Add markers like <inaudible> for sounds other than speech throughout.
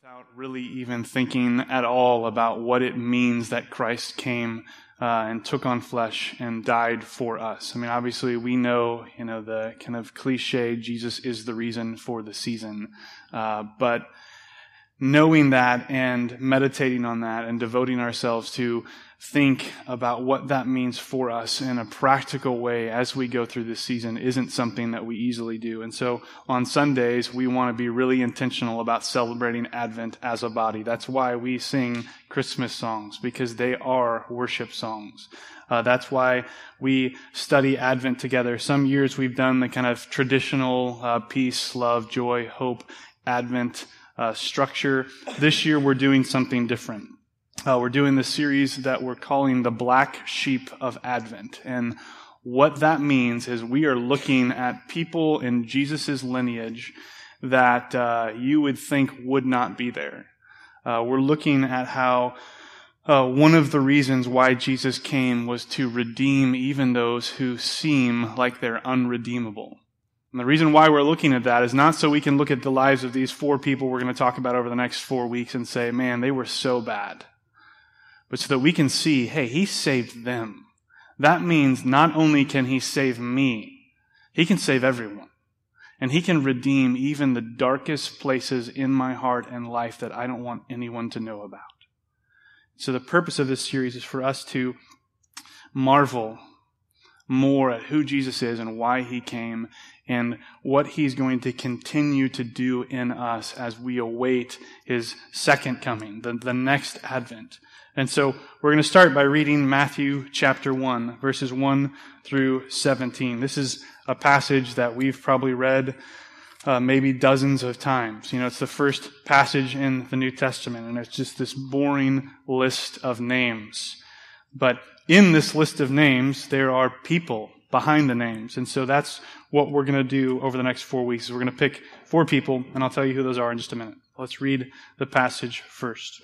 without really even thinking at all about what it means that Christ came uh, and took on flesh and died for us. I mean, obviously, we know, you know, the kind of cliche Jesus is the reason for the season. Uh, but knowing that and meditating on that and devoting ourselves to think about what that means for us in a practical way as we go through this season isn't something that we easily do. And so on Sundays, we want to be really intentional about celebrating Advent as a body. That's why we sing Christmas songs, because they are worship songs. Uh, that's why we study Advent together. Some years we've done the kind of traditional uh, peace, love, joy, hope, Advent uh, structure. This year we're doing something different. Uh, we're doing this series that we're calling the Black Sheep of Advent. And what that means is we are looking at people in Jesus' lineage that uh, you would think would not be there. Uh, we're looking at how uh, one of the reasons why Jesus came was to redeem even those who seem like they're unredeemable. And the reason why we're looking at that is not so we can look at the lives of these four people we're going to talk about over the next four weeks and say, man, they were so bad but so that we can see, hey, he saved them. That means not only can he save me, he can save everyone. And he can redeem even the darkest places in my heart and life that I don't want anyone to know about. So the purpose of this series is for us to marvel more at who Jesus is and why he came and what he's going to continue to do in us as we await his second coming, the, the next advent. And so we're going to start by reading Matthew chapter 1, verses 1 through 17. This is a passage that we've probably read uh, maybe dozens of times. You know, it's the first passage in the New Testament, and it's just this boring list of names. But in this list of names, there are people behind the names. And so that's what we're going to do over the next four weeks. We're going to pick four people, and I'll tell you who those are in just a minute. Let's read the passage first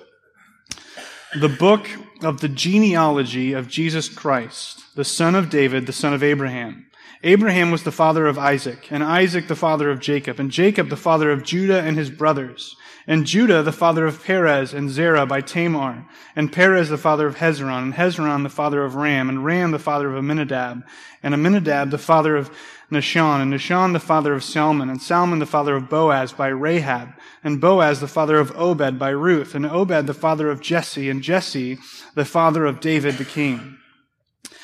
the book of the genealogy of Jesus Christ, the son of David, the son of Abraham. Abraham was the father of Isaac, and Isaac the father of Jacob, and Jacob the father of Judah and his brothers, and Judah the father of Perez and Zerah by Tamar, and Perez the father of Hezron, and Hezron the father of Ram, and Ram the father of Amminadab, and Amminadab the father of Nahshon, and Nahshon the father of Salmon, and Salmon the father of Boaz by Rahab, and Boaz the father of Obed by Ruth, and Obed the father of Jesse, and Jesse the father of David the king.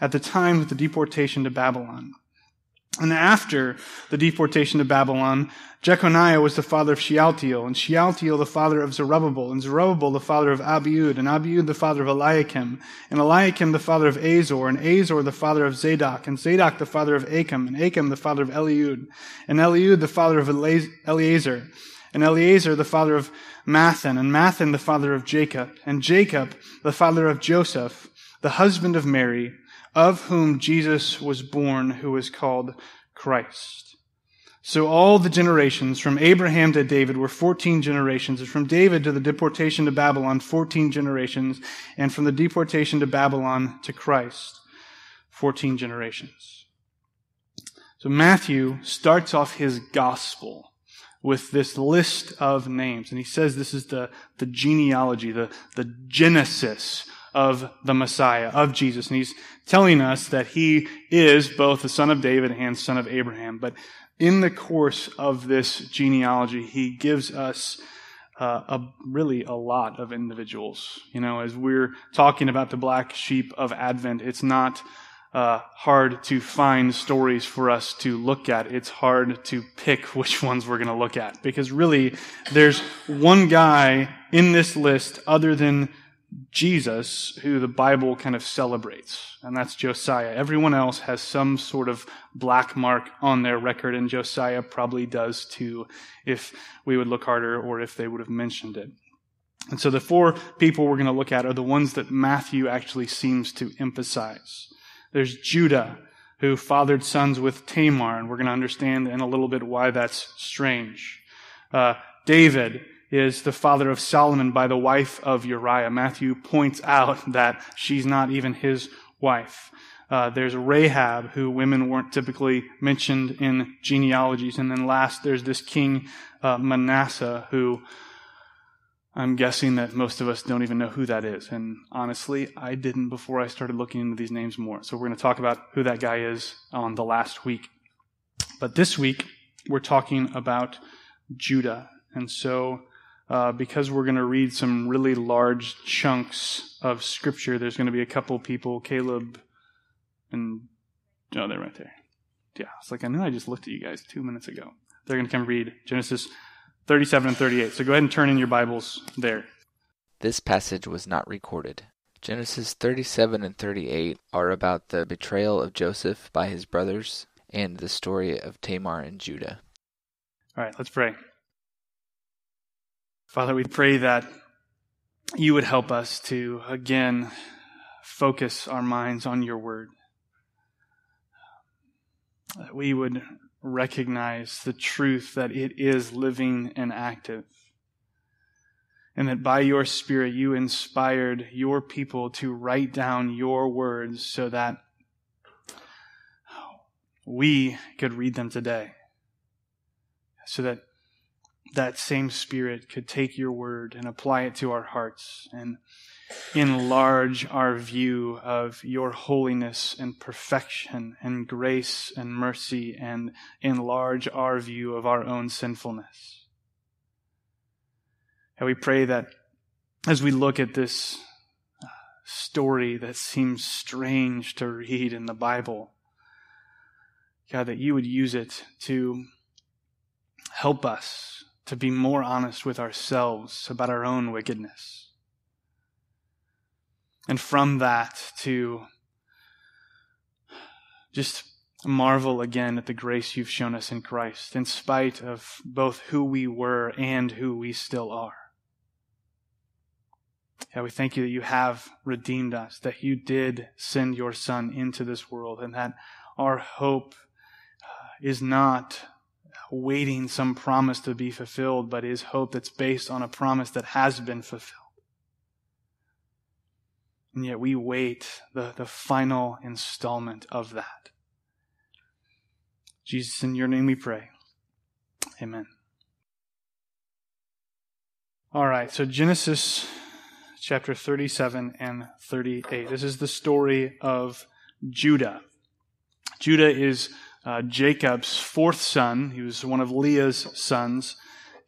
at the time of the deportation to Babylon. And after the deportation to Babylon, Jeconiah was the father of Shealtiel, and Shealtiel the father of Zerubbabel, and Zerubbabel the father of Abiud, and Abiud the father of Eliakim, and Eliakim the father of Azor, and Azor the father of Zadok, and Zadok the father of Achim, and Achim the father of Eliud, and Eliud the father of Eleazar, and Eleazar the father of Matthan, and Matthan the father of Jacob, and Jacob the father of Joseph, the husband of Mary, of whom Jesus was born, who is called Christ. So all the generations from Abraham to David were 14 generations, and from David to the deportation to Babylon, 14 generations, and from the deportation to Babylon to Christ, 14 generations. So Matthew starts off his gospel with this list of names, and he says this is the, the genealogy, the, the genesis of the Messiah, of Jesus. And he's telling us that he is both the son of David and son of Abraham. But in the course of this genealogy, he gives us uh, a, really a lot of individuals. You know, as we're talking about the black sheep of Advent, it's not uh, hard to find stories for us to look at. It's hard to pick <laughs> which ones we're going to look at because really there's one guy in this list other than Jesus who the Bible kind of celebrates, and that's Josiah. Everyone else has some sort of black mark on their record, and Josiah probably does too, if we would look harder or if they would have mentioned it. And so the four people we're going to look at are the ones that Matthew actually seems to emphasize. There's Judah, who fathered sons with Tamar, and we're going to understand in a little bit why that's strange. Uh, David is the father of Solomon by the wife of Uriah. Matthew points out that she's not even his wife. Uh, there's Rahab, who women weren't typically mentioned in genealogies. And then last, there's this king uh, Manasseh, who I'm guessing that most of us don't even know who that is. And honestly, I didn't before I started looking into these names more. So we're going to talk about who that guy is on the last week. But this week, we're talking about Judah. And so, uh, because we're going to read some really large chunks of scripture, there's going to be a couple people, Caleb and, oh, they're right there. Yeah, it's like I knew I just looked at you guys two minutes ago. They're going to come read Genesis 37 and 38. So go ahead and turn in your Bibles there. This passage was not recorded. Genesis 37 and 38 are about the betrayal of Joseph by his brothers and the story of Tamar and Judah. All right, let's pray. Father, we pray that you would help us to, again, focus our minds on your word. That we would recognize the truth that it is living and active. And that by your Spirit, you inspired your people to write down your words so that we could read them today. So that that same Spirit could take your word and apply it to our hearts and enlarge our view of your holiness and perfection and grace and mercy and enlarge our view of our own sinfulness. And we pray that as we look at this uh, story that seems strange to read in the Bible, God, that you would use it to help us to be more honest with ourselves about our own wickedness and from that to just marvel again at the grace you've shown us in Christ, in spite of both who we were and who we still are. Yeah, we thank you that you have redeemed us, that you did send your Son into this world, and that our hope uh, is not waiting some promise to be fulfilled, but is hope that's based on a promise that has been fulfilled. And yet we wait the, the final installment of that. Jesus, in your name we pray. Amen. All right, so Genesis chapter 37 and 38. This is the story of Judah. Judah is uh, Jacob's fourth son. He was one of Leah's sons.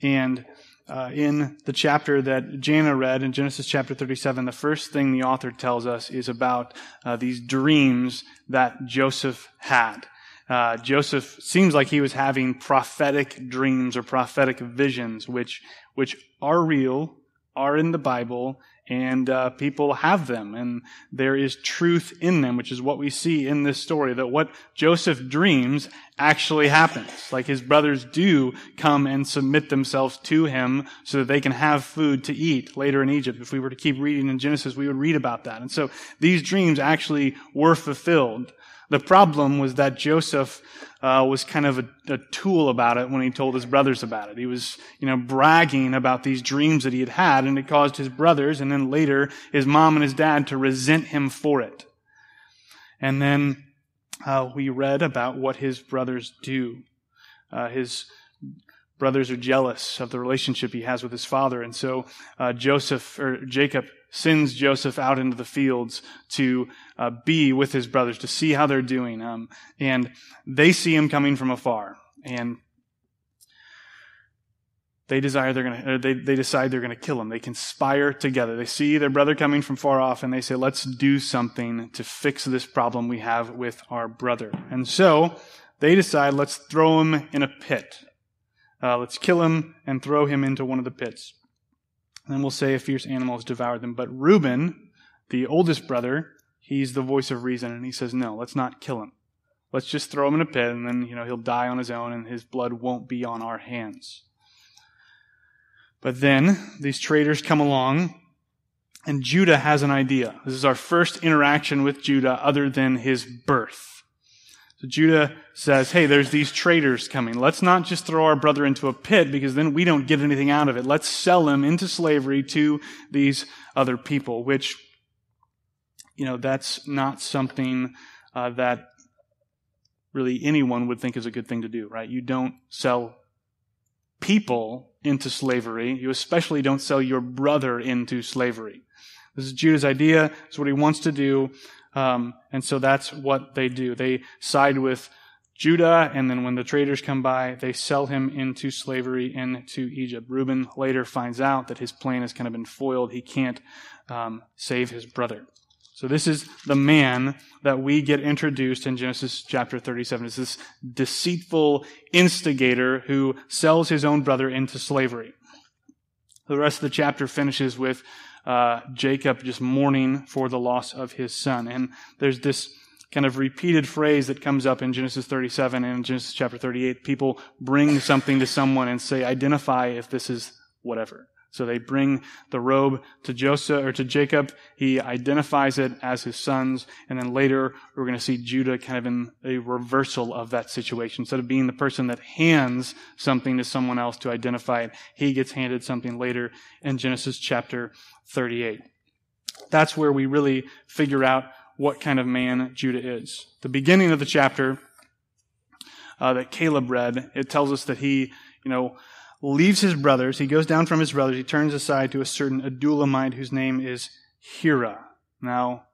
And uh, in the chapter that Jana read in Genesis chapter 37, the first thing the author tells us is about uh, these dreams that Joseph had. Uh, Joseph seems like he was having prophetic dreams or prophetic visions, which which are real, are in the Bible, and uh, people have them, and there is truth in them, which is what we see in this story. That what Joseph dreams actually happens. Like his brothers do come and submit themselves to him so that they can have food to eat later in Egypt. If we were to keep reading in Genesis, we would read about that. And so these dreams actually were fulfilled. The problem was that Joseph uh, was kind of a, a, tool about it when he told his brothers about it. He was, you know, bragging about these dreams that he had had, and it caused his brothers and then later his mom and his dad to resent him for it. And then uh, we read about what his brothers do. Uh, his brothers are jealous of the relationship he has with his father, and so uh, Joseph or Jacob sends Joseph out into the fields to uh, be with his brothers, to see how they're doing. Um, and they see him coming from afar. And they desire they're gonna they, they decide they're gonna kill him. They conspire together. They see their brother coming from far off and they say, let's do something to fix this problem we have with our brother. And so they decide, let's throw him in a pit. Uh, let's kill him and throw him into one of the pits. And we'll say a fierce animal has devoured them. But Reuben, the oldest brother, he's the voice of reason, and he says, no, let's not kill him. Let's just throw him in a pit, and then, you know, he'll die on his own, and his blood won't be on our hands. But then these traders come along and Judah has an idea. This is our first interaction with Judah other than his birth. So Judah says, Hey, there's these traders coming. Let's not just throw our brother into a pit because then we don't get anything out of it. Let's sell him into slavery to these other people, which, you know, that's not something uh, that really anyone would think is a good thing to do, right? You don't sell people into slavery. You especially don't sell your brother into slavery. This is Judah's idea. It's what he wants to do. Um, and so that's what they do. They side with Judah, and then when the traders come by, they sell him into slavery into Egypt. Reuben later finds out that his plan has kind of been foiled. He can't um, save his brother. So this is the man that we get introduced in Genesis chapter 37. It's this deceitful instigator who sells his own brother into slavery. The rest of the chapter finishes with uh, Jacob just mourning for the loss of his son. And there's this kind of repeated phrase that comes up in Genesis 37 and Genesis chapter 38. People bring something to someone and say, identify if this is whatever. So they bring the robe to Joseph or to Jacob. He identifies it as his son's. And then later we're going to see Judah kind of in a reversal of that situation. Instead of being the person that hands something to someone else to identify it, he gets handed something later in Genesis chapter 38. That's where we really figure out what kind of man Judah is. The beginning of the chapter uh, that Caleb read, it tells us that he, you know, leaves his brothers. He goes down from his brothers. He turns aside to a certain Adullamite whose name is Hira. Now,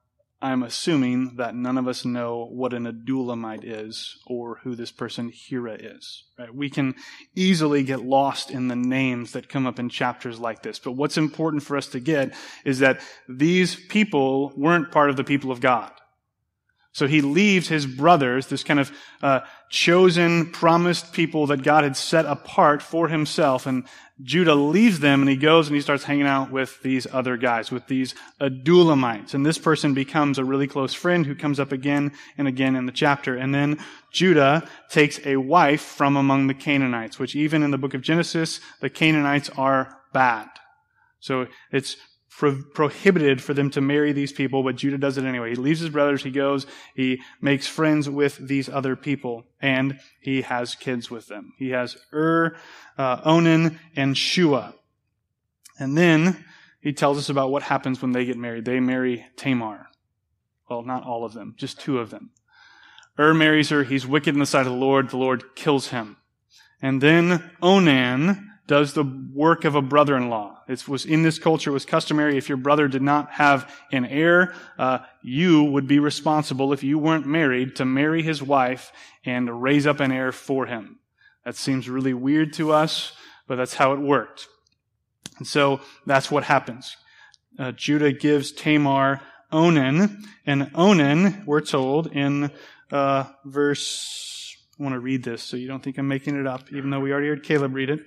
I'm assuming that none of us know what an Adullamite is or who this person Hira is. Right? We can easily get lost in the names that come up in chapters like this. But what's important for us to get is that these people weren't part of the people of God. So he leaves his brothers, this kind of uh, chosen, promised people that God had set apart for himself. And Judah leaves them and he goes and he starts hanging out with these other guys, with these Adullamites. And this person becomes a really close friend who comes up again and again in the chapter. And then Judah takes a wife from among the Canaanites, which even in the book of Genesis, the Canaanites are bad. So it's pro- prohibited for them to marry these people, but Judah does it anyway. He leaves his brothers, he goes, he makes friends with these other people, and he has kids with them. He has Ur, uh, Onan, and Shua. And then he tells us about what happens when they get married. They marry Tamar. Well, not all of them, just two of them. Ur marries her. He's wicked in the sight of the Lord. The Lord kills him. And then Onan does the work of a brother-in-law. It was in this culture, it was customary if your brother did not have an heir, uh, you would be responsible if you weren't married to marry his wife and raise up an heir for him. That seems really weird to us, but that's how it worked. And so that's what happens. Uh, Judah gives Tamar Onan, and Onan, we're told in uh, verse, I want to read this so you don't think I'm making it up, even though we already heard Caleb read it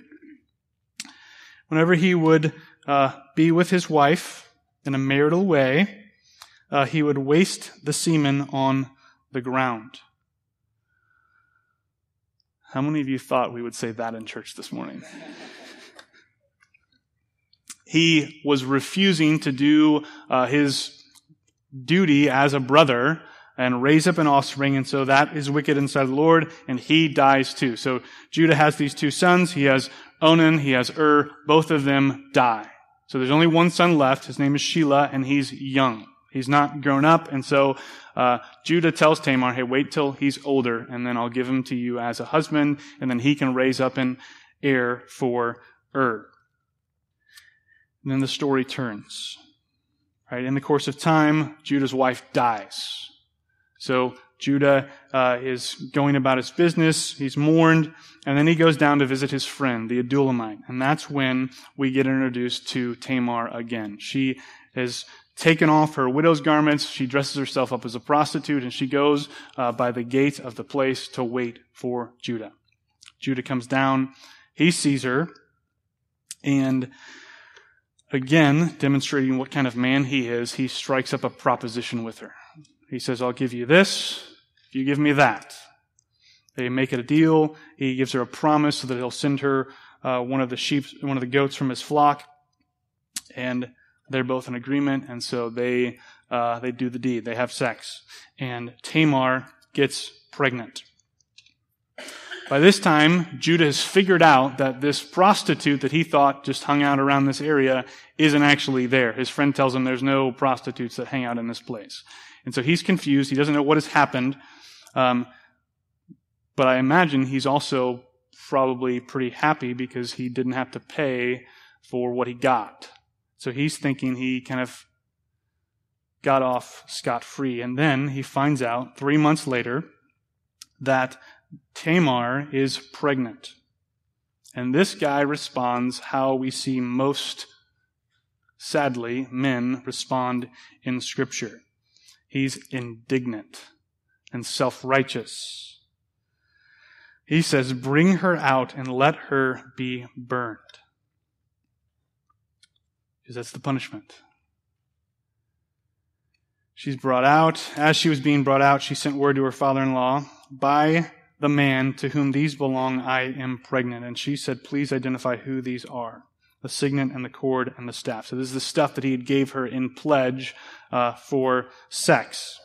whenever he would uh, be with his wife in a marital way, uh, he would waste the semen on the ground. How many of you thought we would say that in church this morning? <laughs> he was refusing to do uh, his duty as a brother and raise up an offspring, and so that is wicked inside the Lord, and he dies too. So Judah has these two sons. He has Onan, he has Ur. Both of them die. So there's only one son left. His name is Shelah, and he's young. He's not grown up, and so uh, Judah tells Tamar, "Hey, wait till he's older, and then I'll give him to you as a husband, and then he can raise up an heir for Ur." And then the story turns. Right in the course of time, Judah's wife dies. So Judah uh, is going about his business. He's mourned. And then he goes down to visit his friend, the Adullamite. And that's when we get introduced to Tamar again. She has taken off her widow's garments. She dresses herself up as a prostitute and she goes uh, by the gate of the place to wait for Judah. Judah comes down. He sees her. And again, demonstrating what kind of man he is, he strikes up a proposition with her. He says, I'll give you this if you give me that. They make it a deal. He gives her a promise so that he'll send her uh, one of the sheep, one of the goats from his flock, and they're both in agreement, and so they uh, they do the deed. They have sex, and Tamar gets pregnant. By this time, Judah has figured out that this prostitute that he thought just hung out around this area isn't actually there. His friend tells him there's no prostitutes that hang out in this place. And so he's confused. He doesn't know what has happened. Um, but I imagine he's also probably pretty happy because he didn't have to pay for what he got. So he's thinking he kind of got off scot free. And then he finds out three months later that Tamar is pregnant. And this guy responds how we see most, sadly, men respond in Scripture. He's indignant and self righteous. He says, Bring her out and let her be burned. Because that's the punishment. She's brought out. As she was being brought out, she sent word to her father in law By the man to whom these belong, I am pregnant. And she said, Please identify who these are the signet and the cord and the staff. So this is the stuff that he had gave her in pledge uh, for sex.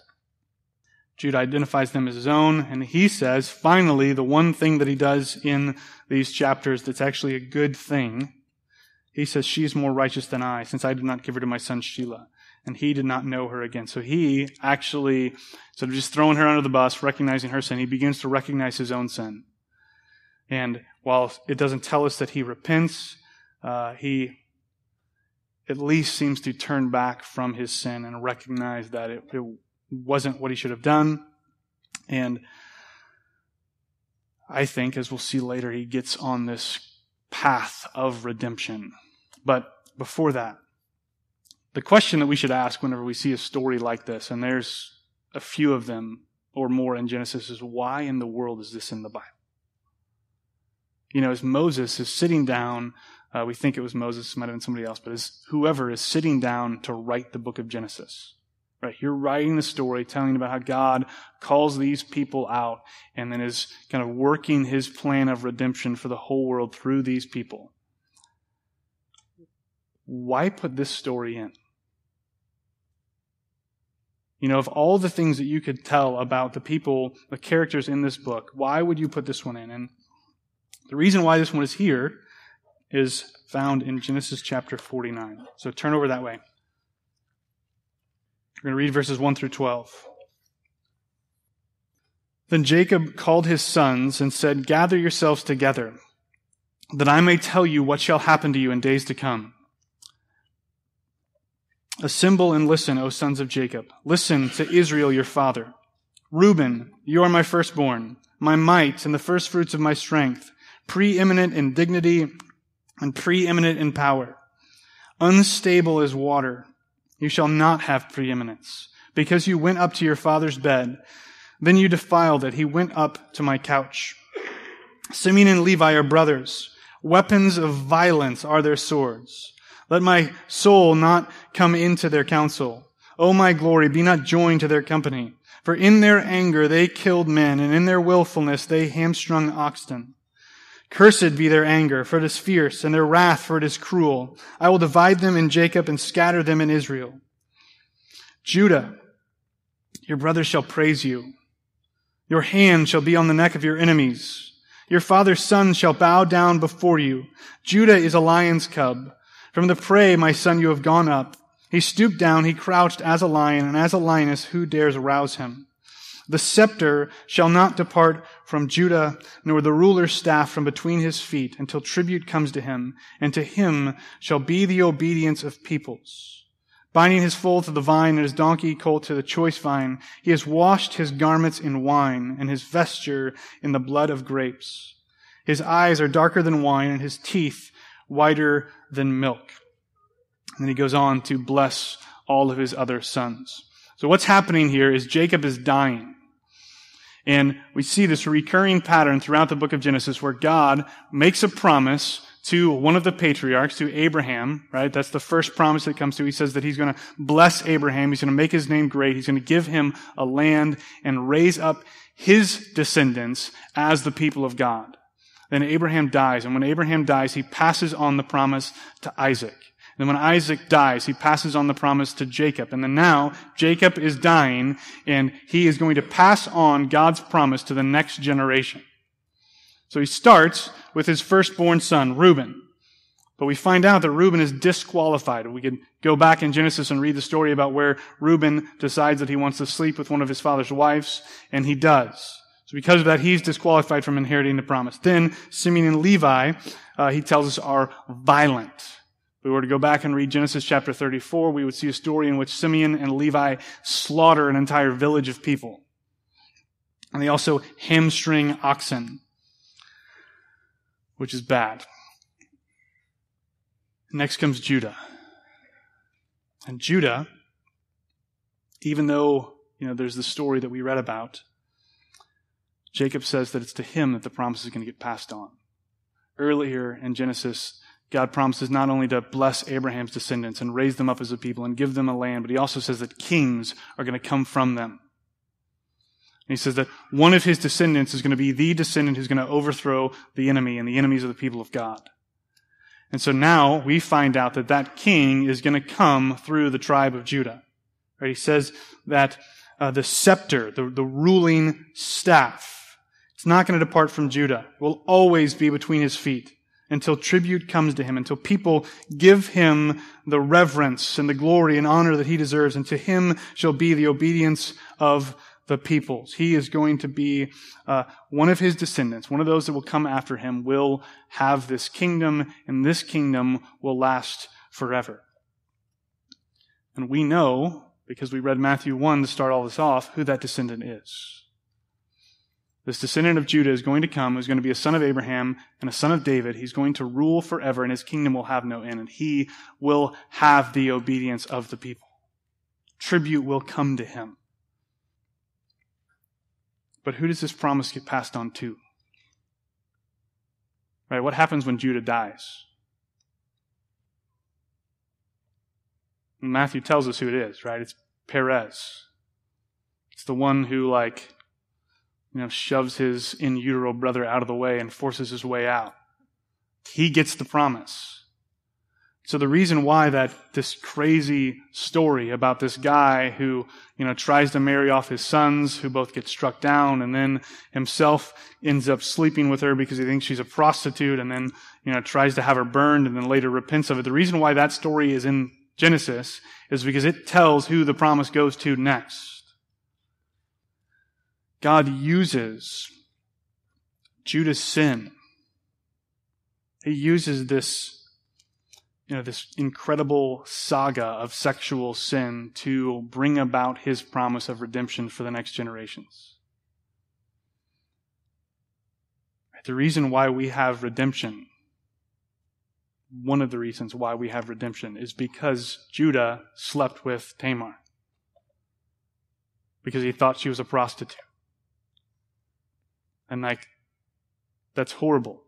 Jude identifies them as his own, and he says, finally, the one thing that he does in these chapters that's actually a good thing, he says, She is more righteous than I, since I did not give her to my son Shelah. and he did not know her again. So he actually, sort of just throwing her under the bus, recognizing her sin, he begins to recognize his own sin. And while it doesn't tell us that he repents, uh, he at least seems to turn back from his sin and recognize that it, it wasn't what he should have done. And I think, as we'll see later, he gets on this path of redemption. But before that, the question that we should ask whenever we see a story like this, and there's a few of them or more in Genesis, is why in the world is this in the Bible? You know, as Moses is sitting down, uh, we think it was Moses, it might have been somebody else, but as whoever is sitting down to write the book of Genesis, right? You're writing the story, telling about how God calls these people out and then is kind of working his plan of redemption for the whole world through these people. Why put this story in? You know, of all the things that you could tell about the people, the characters in this book, why would you put this one in? And the reason why this one is here is found in Genesis chapter 49. So turn over that way. We're going to read verses 1 through 12. Then Jacob called his sons and said, Gather yourselves together, that I may tell you what shall happen to you in days to come. Assemble and listen, O sons of Jacob. Listen to Israel your father. Reuben, you are my firstborn, my might and the firstfruits of my strength, preeminent in dignity and preeminent in power. Unstable as water, you shall not have preeminence, because you went up to your father's bed. Then you defiled it. He went up to my couch. Simeon and Levi are brothers. Weapons of violence are their swords. Let my soul not come into their counsel. O my glory, be not joined to their company. For in their anger they killed men, and in their wilfulness they hamstrung oxen. Cursed be their anger, for it is fierce, and their wrath, for it is cruel. I will divide them in Jacob and scatter them in Israel. Judah, your brothers shall praise you. Your hand shall be on the neck of your enemies. Your father's son shall bow down before you. Judah is a lion's cub. From the prey, my son, you have gone up. He stooped down, he crouched as a lion, and as a lioness, who dares rouse him? The scepter shall not depart from Judah, nor the ruler's staff from between his feet, until tribute comes to him, and to him shall be the obedience of peoples. Binding his foal to the vine and his donkey colt to the choice vine, he has washed his garments in wine, and his vesture in the blood of grapes. His eyes are darker than wine, and his teeth whiter than milk. And then he goes on to bless all of his other sons. So what's happening here is Jacob is dying. And we see this recurring pattern throughout the book of Genesis where God makes a promise to one of the patriarchs, to Abraham, right? That's the first promise that comes to. He says that he's going to bless Abraham. He's going to make his name great. He's going to give him a land and raise up his descendants as the people of God. Then Abraham dies, and when Abraham dies, he passes on the promise to Isaac. And when Isaac dies, he passes on the promise to Jacob. And then now, Jacob is dying, and he is going to pass on God's promise to the next generation. So he starts with his firstborn son, Reuben. But we find out that Reuben is disqualified. We can go back in Genesis and read the story about where Reuben decides that he wants to sleep with one of his father's wives, and he does. So because of that, he's disqualified from inheriting the promise. Then Simeon and Levi, uh, he tells us, are violent. We were to go back and read Genesis chapter 34, we would see a story in which Simeon and Levi slaughter an entire village of people. And they also hamstring oxen, which is bad. Next comes Judah. And Judah, even though, you know, there's the story that we read about, Jacob says that it's to him that the promise is going to get passed on. Earlier in Genesis, God promises not only to bless Abraham's descendants and raise them up as a people and give them a land, but he also says that kings are going to come from them. And he says that one of his descendants is going to be the descendant who's going to overthrow the enemy and the enemies of the people of God. And so now we find out that that king is going to come through the tribe of Judah. Right? He says that uh, the scepter, the, the ruling staff, it's not going to depart from Judah. It will always be between his feet until tribute comes to him, until people give him the reverence and the glory and honor that he deserves, and to him shall be the obedience of the peoples. He is going to be uh, one of his descendants, one of those that will come after him, will have this kingdom, and this kingdom will last forever. And we know, because we read Matthew 1 to start all this off, who that descendant is. This descendant of Judah is going to come, who's going to be a son of Abraham and a son of David. He's going to rule forever, and his kingdom will have no end, and he will have the obedience of the people. Tribute will come to him. But who does this promise get passed on to? Right? What happens when Judah dies? Matthew tells us who it is, right? It's Perez. It's the one who, like, you know, shoves his in utero brother out of the way and forces his way out. He gets the promise. So the reason why that this crazy story about this guy who, you know, tries to marry off his sons who both get struck down and then himself ends up sleeping with her because he thinks she's a prostitute and then, you know, tries to have her burned and then later repents of it. The reason why that story is in Genesis is because it tells who the promise goes to next. God uses Judah's sin. He uses this you know, this incredible saga of sexual sin to bring about his promise of redemption for the next generations. The reason why we have redemption, one of the reasons why we have redemption, is because Judah slept with Tamar. Because he thought she was a prostitute. And like, that's horrible.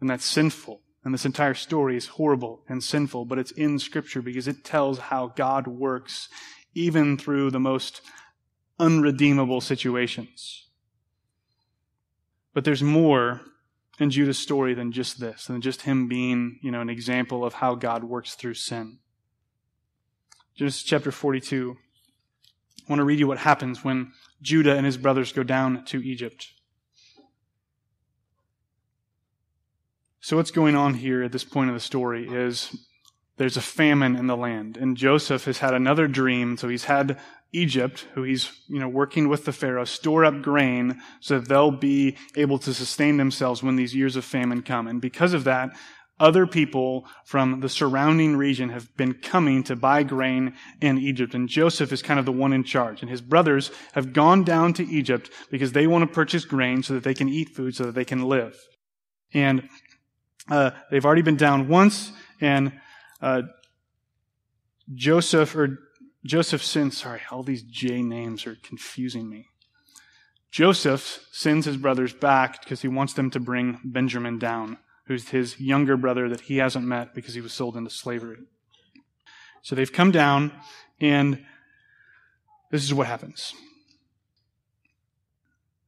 And that's sinful. And this entire story is horrible and sinful, but it's in Scripture because it tells how God works even through the most unredeemable situations. But there's more in Judah's story than just this, than just him being, you know, an example of how God works through sin. Genesis chapter 42. I want to read you what happens when Judah and his brothers go down to Egypt. So, what's going on here at this point of the story is there's a famine in the land, and Joseph has had another dream. So, he's had Egypt, who he's you know working with the Pharaoh, store up grain so that they'll be able to sustain themselves when these years of famine come. And because of that, other people from the surrounding region have been coming to buy grain in Egypt, and Joseph is kind of the one in charge. And his brothers have gone down to Egypt because they want to purchase grain so that they can eat food, so that they can live. And uh, they've already been down once, and uh, Joseph or Joseph sins. Sorry, all these J names are confusing me. Joseph sends his brothers back because he wants them to bring Benjamin down, who's his younger brother that he hasn't met because he was sold into slavery. So they've come down, and this is what happens.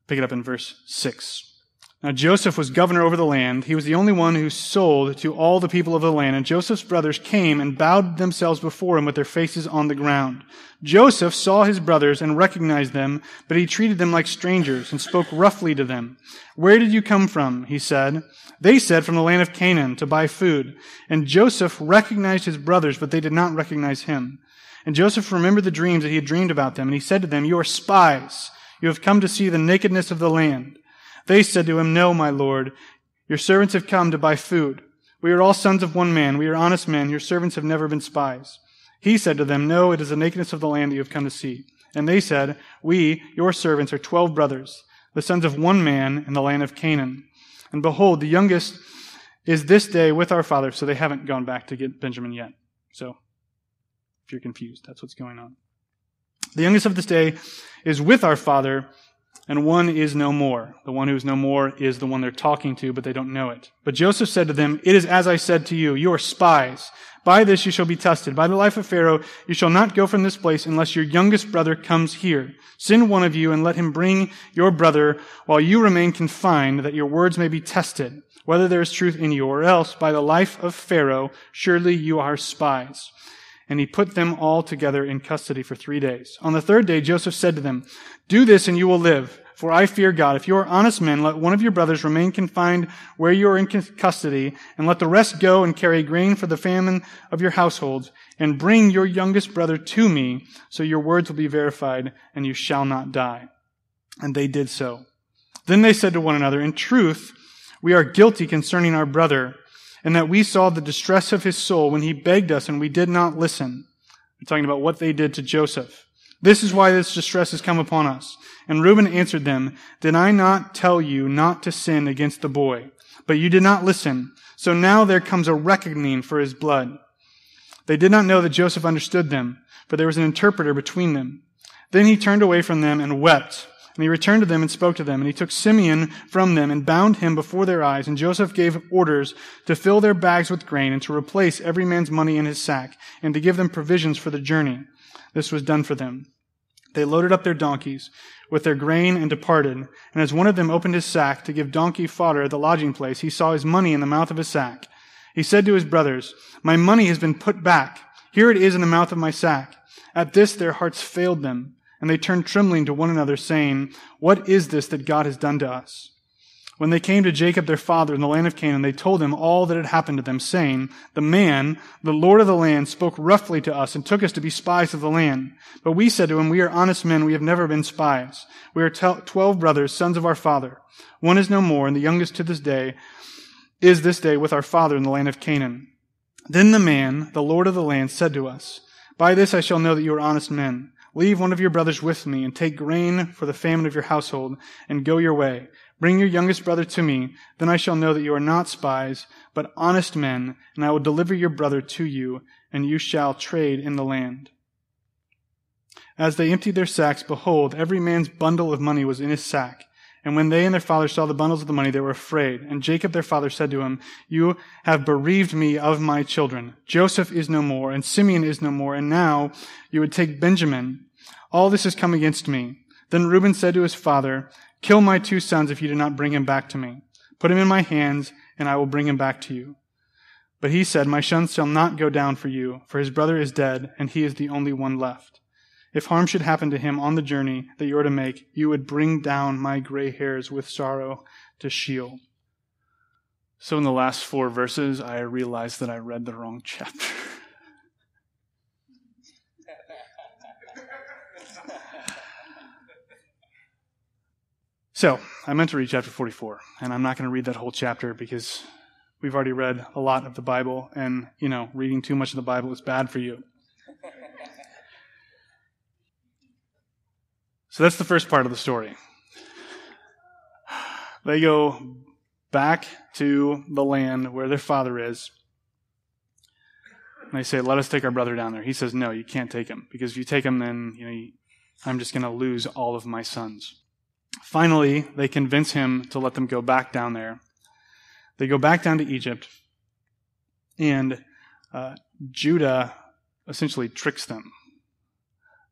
Pick it up in verse 6. Now Joseph was governor over the land. He was the only one who sold to all the people of the land. And Joseph's brothers came and bowed themselves before him with their faces on the ground. Joseph saw his brothers and recognized them, but he treated them like strangers and spoke roughly to them. Where did you come from? He said. They said, from the land of Canaan to buy food. And Joseph recognized his brothers, but they did not recognize him. And Joseph remembered the dreams that he had dreamed about them. And he said to them, You are spies. You have come to see the nakedness of the land. They said to him, No, my lord. Your servants have come to buy food. We are all sons of one man. We are honest men. Your servants have never been spies. He said to them, No, it is the nakedness of the land that you have come to see. And they said, We, your servants, are twelve brothers, the sons of one man in the land of Canaan. And behold, the youngest is this day with our father. So they haven't gone back to get Benjamin yet. So, if you're confused, that's what's going on. The youngest of this day is with our father and one is no more. The one who is no more is the one they're talking to, but they don't know it. But Joseph said to them, It is as I said to you, you are spies. By this you shall be tested. By the life of Pharaoh, you shall not go from this place unless your youngest brother comes here. Send one of you and let him bring your brother while you remain confined, that your words may be tested, whether there is truth in you, or else by the life of Pharaoh, surely you are spies and he put them all together in custody for three days. On the third day, Joseph said to them, Do this and you will live, for I fear God. If you are honest men, let one of your brothers remain confined where you are in custody, and let the rest go and carry grain for the famine of your households, and bring your youngest brother to me, so your words will be verified, and you shall not die. And they did so. Then they said to one another, In truth, we are guilty concerning our brother and that we saw the distress of his soul when he begged us and we did not listen. We're talking about what they did to Joseph. This is why this distress has come upon us. And Reuben answered them, Did I not tell you not to sin against the boy? But you did not listen. So now there comes a reckoning for his blood. They did not know that Joseph understood them, for there was an interpreter between them. Then he turned away from them and wept. And he returned to them and spoke to them. And he took Simeon from them and bound him before their eyes. And Joseph gave orders to fill their bags with grain and to replace every man's money in his sack and to give them provisions for the journey. This was done for them. They loaded up their donkeys with their grain and departed. And as one of them opened his sack to give donkey fodder at the lodging place, he saw his money in the mouth of his sack. He said to his brothers, My money has been put back. Here it is in the mouth of my sack. At this their hearts failed them and they turned trembling to one another, saying, What is this that God has done to us? When they came to Jacob their father in the land of Canaan, they told him all that had happened to them, saying, The man, the Lord of the land, spoke roughly to us and took us to be spies of the land. But we said to him, We are honest men, we have never been spies. We are twelve brothers, sons of our father. One is no more, and the youngest to this day is this day with our father in the land of Canaan. Then the man, the Lord of the land, said to us, By this I shall know that you are honest men. Leave one of your brothers with me, and take grain for the famine of your household, and go your way. Bring your youngest brother to me, then I shall know that you are not spies, but honest men, and I will deliver your brother to you, and you shall trade in the land. As they emptied their sacks, behold, every man's bundle of money was in his sack. And when they and their father saw the bundles of the money, they were afraid. And Jacob their father said to him, You have bereaved me of my children. Joseph is no more, and Simeon is no more, and now you would take Benjamin. All this has come against me. Then Reuben said to his father, Kill my two sons if you do not bring him back to me. Put him in my hands, and I will bring him back to you. But he said, My son shall not go down for you, for his brother is dead, and he is the only one left. If harm should happen to him on the journey that you are to make, you would bring down my gray hairs with sorrow to Sheol. So in the last four verses, I realized that I read the wrong chapter. so, I meant to read chapter 44, and I'm not going to read that whole chapter because we've already read a lot of the Bible, and, you know, reading too much of the Bible is bad for you. So that's the first part of the story. They go back to the land where their father is. And they say, Let us take our brother down there. He says, No, you can't take him. Because if you take him, then you know, I'm just going to lose all of my sons. Finally, they convince him to let them go back down there. They go back down to Egypt, and uh, Judah essentially tricks them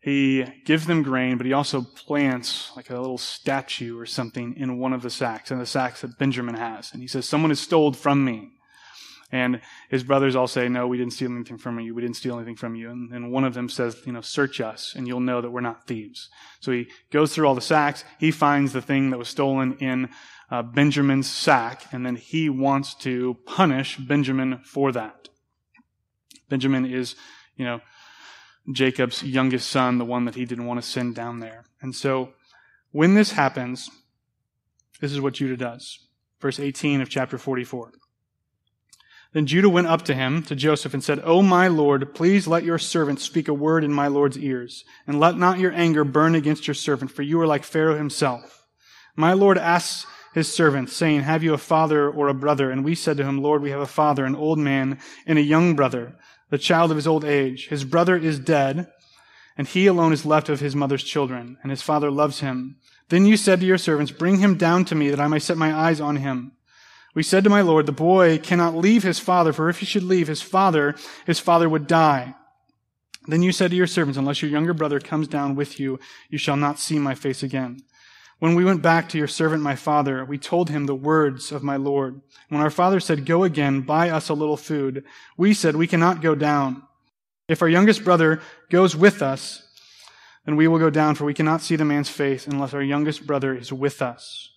he gives them grain, but he also plants like a little statue or something in one of the sacks, in the sacks that Benjamin has. And he says, Someone has stole from me. And his brothers all say, No, we didn't steal anything from you. We didn't steal anything from you. And, and one of them says, You know, search us, and you'll know that we're not thieves. So he goes through all the sacks. He finds the thing that was stolen in uh, Benjamin's sack, and then he wants to punish Benjamin for that. Benjamin is, you know, Jacob's youngest son, the one that he didn't want to send down there. And so when this happens, this is what Judah does. Verse 18 of chapter 44. Then Judah went up to him, to Joseph, and said, O my Lord, please let your servant speak a word in my Lord's ears, and let not your anger burn against your servant, for you are like Pharaoh himself. My Lord asks his servant, saying, Have you a father or a brother? And we said to him, Lord, we have a father, an old man, and a young brother the child of his old age. His brother is dead, and he alone is left of his mother's children, and his father loves him. Then you said to your servants, Bring him down to me, that I may set my eyes on him. We said to my Lord, The boy cannot leave his father, for if he should leave his father, his father would die. Then you said to your servants, Unless your younger brother comes down with you, you shall not see my face again. When we went back to your servant my father, we told him the words of my Lord. When our father said, Go again, buy us a little food, we said, We cannot go down. If our youngest brother goes with us, then we will go down, for we cannot see the man's face unless our youngest brother is with us.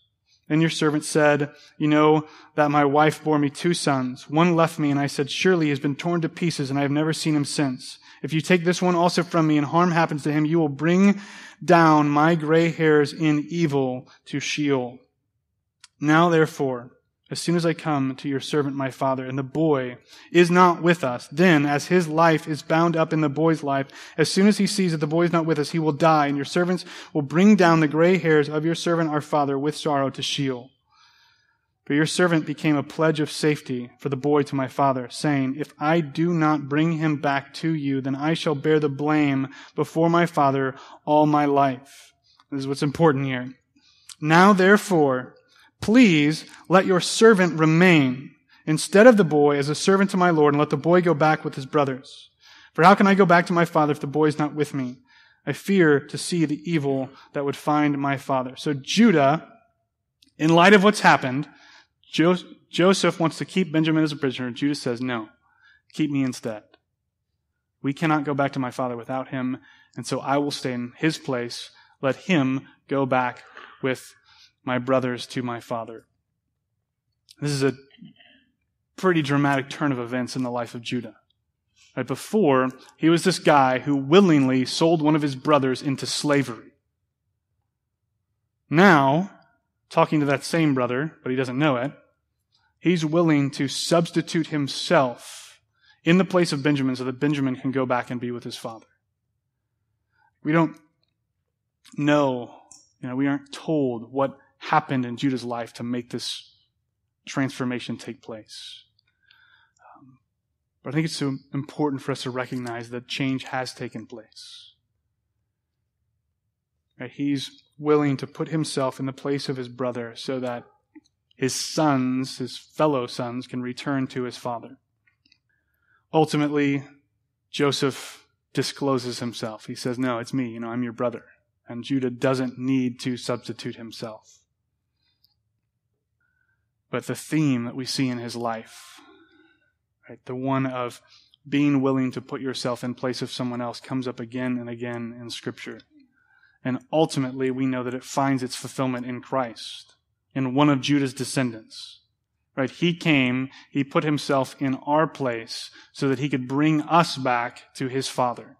Then your servant said, You know that my wife bore me two sons. One left me, and I said, Surely he has been torn to pieces, and I have never seen him since. If you take this one also from me and harm happens to him, you will bring down my gray hairs in evil to Sheol. Now therefore, as soon as I come to your servant my father, and the boy is not with us, then as his life is bound up in the boy's life, as soon as he sees that the boy is not with us, he will die, and your servants will bring down the gray hairs of your servant our father with sorrow to Sheol. For your servant became a pledge of safety for the boy to my father, saying, If I do not bring him back to you, then I shall bear the blame before my father all my life. This is what's important here. Now therefore, please let your servant remain instead of the boy as a servant to my Lord, and let the boy go back with his brothers. For how can I go back to my father if the boy is not with me? I fear to see the evil that would find my father. So Judah, in light of what's happened, Joseph wants to keep Benjamin as a prisoner. Judah says, No, keep me instead. We cannot go back to my father without him, and so I will stay in his place. Let him go back with my brothers to my father. This is a pretty dramatic turn of events in the life of Judah. Right before, he was this guy who willingly sold one of his brothers into slavery. Now, talking to that same brother, but he doesn't know it, he's willing to substitute himself in the place of Benjamin so that Benjamin can go back and be with his father. We don't know, you know, we aren't told what happened in Judah's life to make this transformation take place. Um, but I think it's so important for us to recognize that change has taken place. Right? He's willing to put himself in the place of his brother so that his sons, his fellow sons, can return to his father. Ultimately, Joseph discloses himself. He says, No, it's me. You know, I'm your brother. And Judah doesn't need to substitute himself. But the theme that we see in his life, right, the one of being willing to put yourself in place of someone else, comes up again and again in Scripture. And ultimately, we know that it finds its fulfillment in Christ in one of Judah's descendants. Right? He came, he put himself in our place so that he could bring us back to his Father.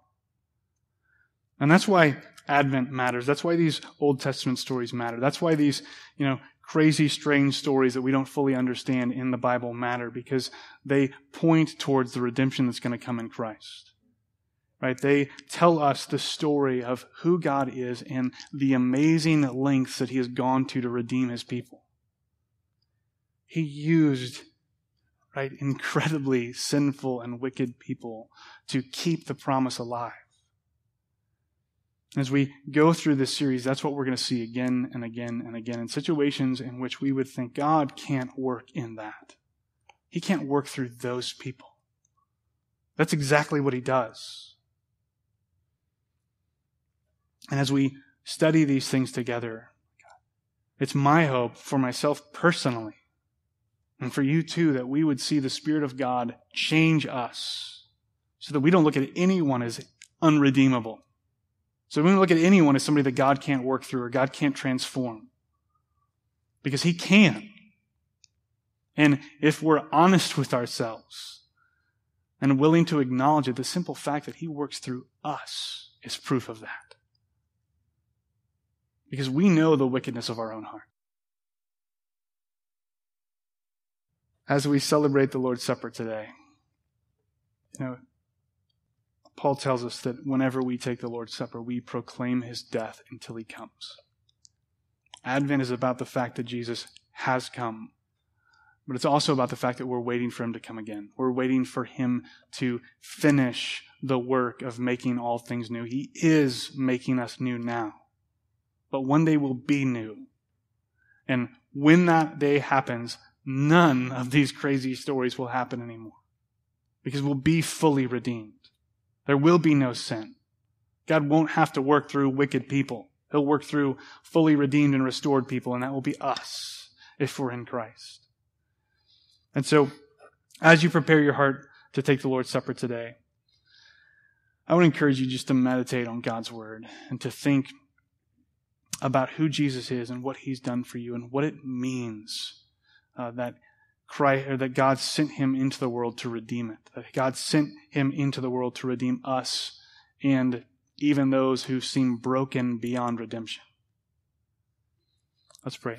And that's why Advent matters. That's why these Old Testament stories matter. That's why these, you know, crazy, strange stories that we don't fully understand in the Bible matter because they point towards the redemption that's going to come in Christ right? They tell us the story of who God is and the amazing lengths that He has gone to to redeem His people. He used, right, incredibly sinful and wicked people to keep the promise alive. As we go through this series, that's what we're going to see again and again and again in situations in which we would think God can't work in that. He can't work through those people. That's exactly what he does. And as we study these things together, it's my hope for myself personally and for you too that we would see the Spirit of God change us so that we don't look at anyone as unredeemable. So we don't look at anyone as somebody that God can't work through or God can't transform. Because He can. And if we're honest with ourselves and willing to acknowledge it, the simple fact that He works through us is proof of that. Because we know the wickedness of our own heart. As we celebrate the Lord's Supper today, you know, Paul tells us that whenever we take the Lord's Supper, we proclaim his death until he comes. Advent is about the fact that Jesus has come, but it's also about the fact that we're waiting for him to come again. We're waiting for him to finish the work of making all things new. He is making us new now, but one day we'll be new. And when that day happens, none of these crazy stories will happen anymore because we'll be fully redeemed. There will be no sin. God won't have to work through wicked people. He'll work through fully redeemed and restored people, and that will be us if we're in Christ. And so, as you prepare your heart to take the Lord's Supper today, I would encourage you just to meditate on God's Word and to think about who Jesus is and what He's done for you and what it means uh, that Christ, or that God sent Him into the world to redeem it. That God sent Him into the world to redeem us and even those who seem broken beyond redemption. Let's pray.